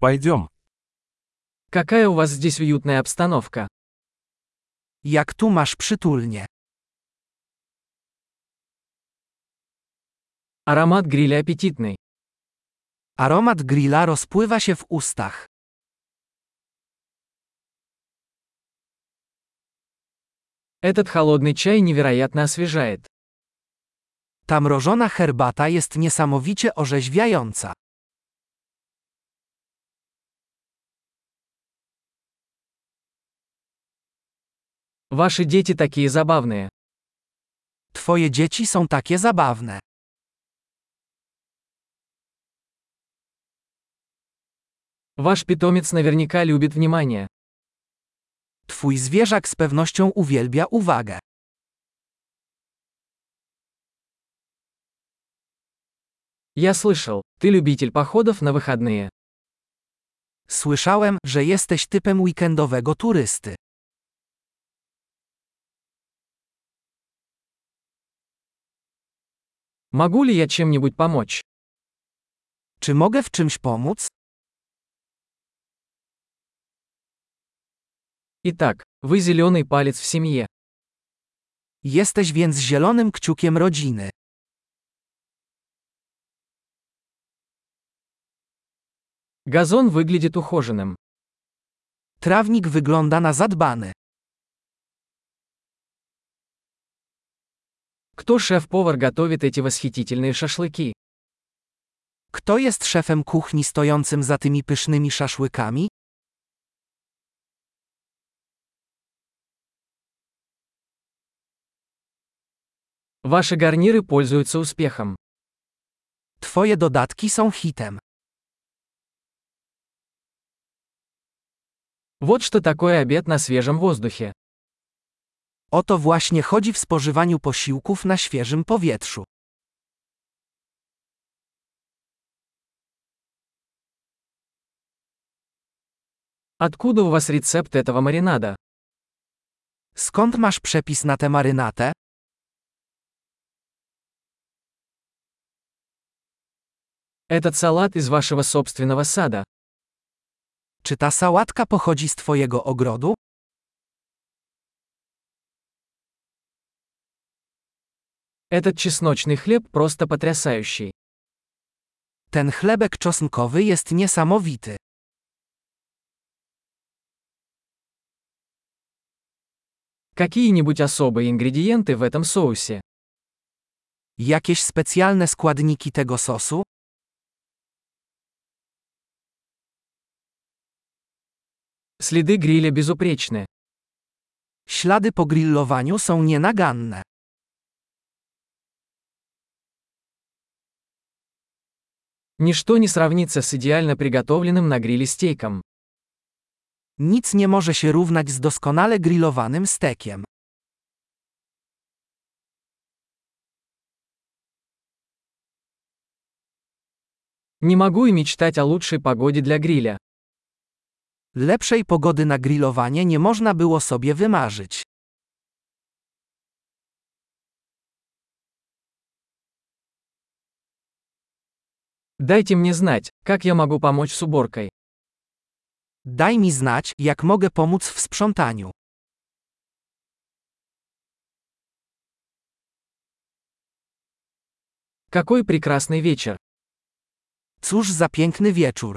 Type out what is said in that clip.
Пойдем. Какая у вас здесь уютная обстановка. Jak tu masz przytulnie. Аромат гриля аппетитный. Aromat grilla rozpływa się w ustach. Этот холодный чай невероятно освежает. Ta mrożona herbata jest niesamowicie orzeźwiająca. Ваши дети такие забавные. Twoje dzieci są takie zabawne. Ваш питомец наверняка любит внимание. Twój zwierzak z pewnością uwielbia uwagę. Я слышал, ты любитель походов на выходные. Słyszałem, że jesteś typem weekendowego turysty. Могу ли я чем-нибудь помочь? Czy mogę w czymś pomóc? Итак, вы зеленый палец в семье. Jesteś więc zielonym kciukiem rodziny. Газон выглядит ухоженным. Trawnik wygląda na zadbany. Кто шеф-повар готовит эти восхитительные шашлыки? Kto jest szefem kuchni stojącym za tymi pysznymi szaszłykami? Ваши гарниры пользуются успехом. Twoje dodatki są hitem. Вот что такое обед на свежем воздухе. O to właśnie chodzi w spożywaniu posiłków na świeżym powietrzu. Откуда у вас рецепт этого маринада? Skąd masz przepis na tę marynatę? Этот салат из вашего собственного сада. Czy ta sałatka pochodzi z twojego ogrodu? Этот чесночный хлеб просто потрясающий. Ten chlebek czosnkowy jest niesamowity. Какие-нибудь особые ингредиенты в этом соусе? Jakieś specjalne składniki tego sosu? Следы гриля безупречны. Ślady po grillowaniu są nienaganne. Ничто не сравнится с идеально приготовленным на гриле стейком. Nic nie może się równać z doskonale grillowanym stekiem. Не могу и мечтать о лучшей погоде для гриля. Lepszej pogody na grillowanie nie można było sobie wymarzyć. Дайте мне знать, как я могу помочь с уборкой. Daj mi znać, jak mogę pomóc w sprzątaniu. Какой прекрасный вечер. Cóż za piękny wieczór.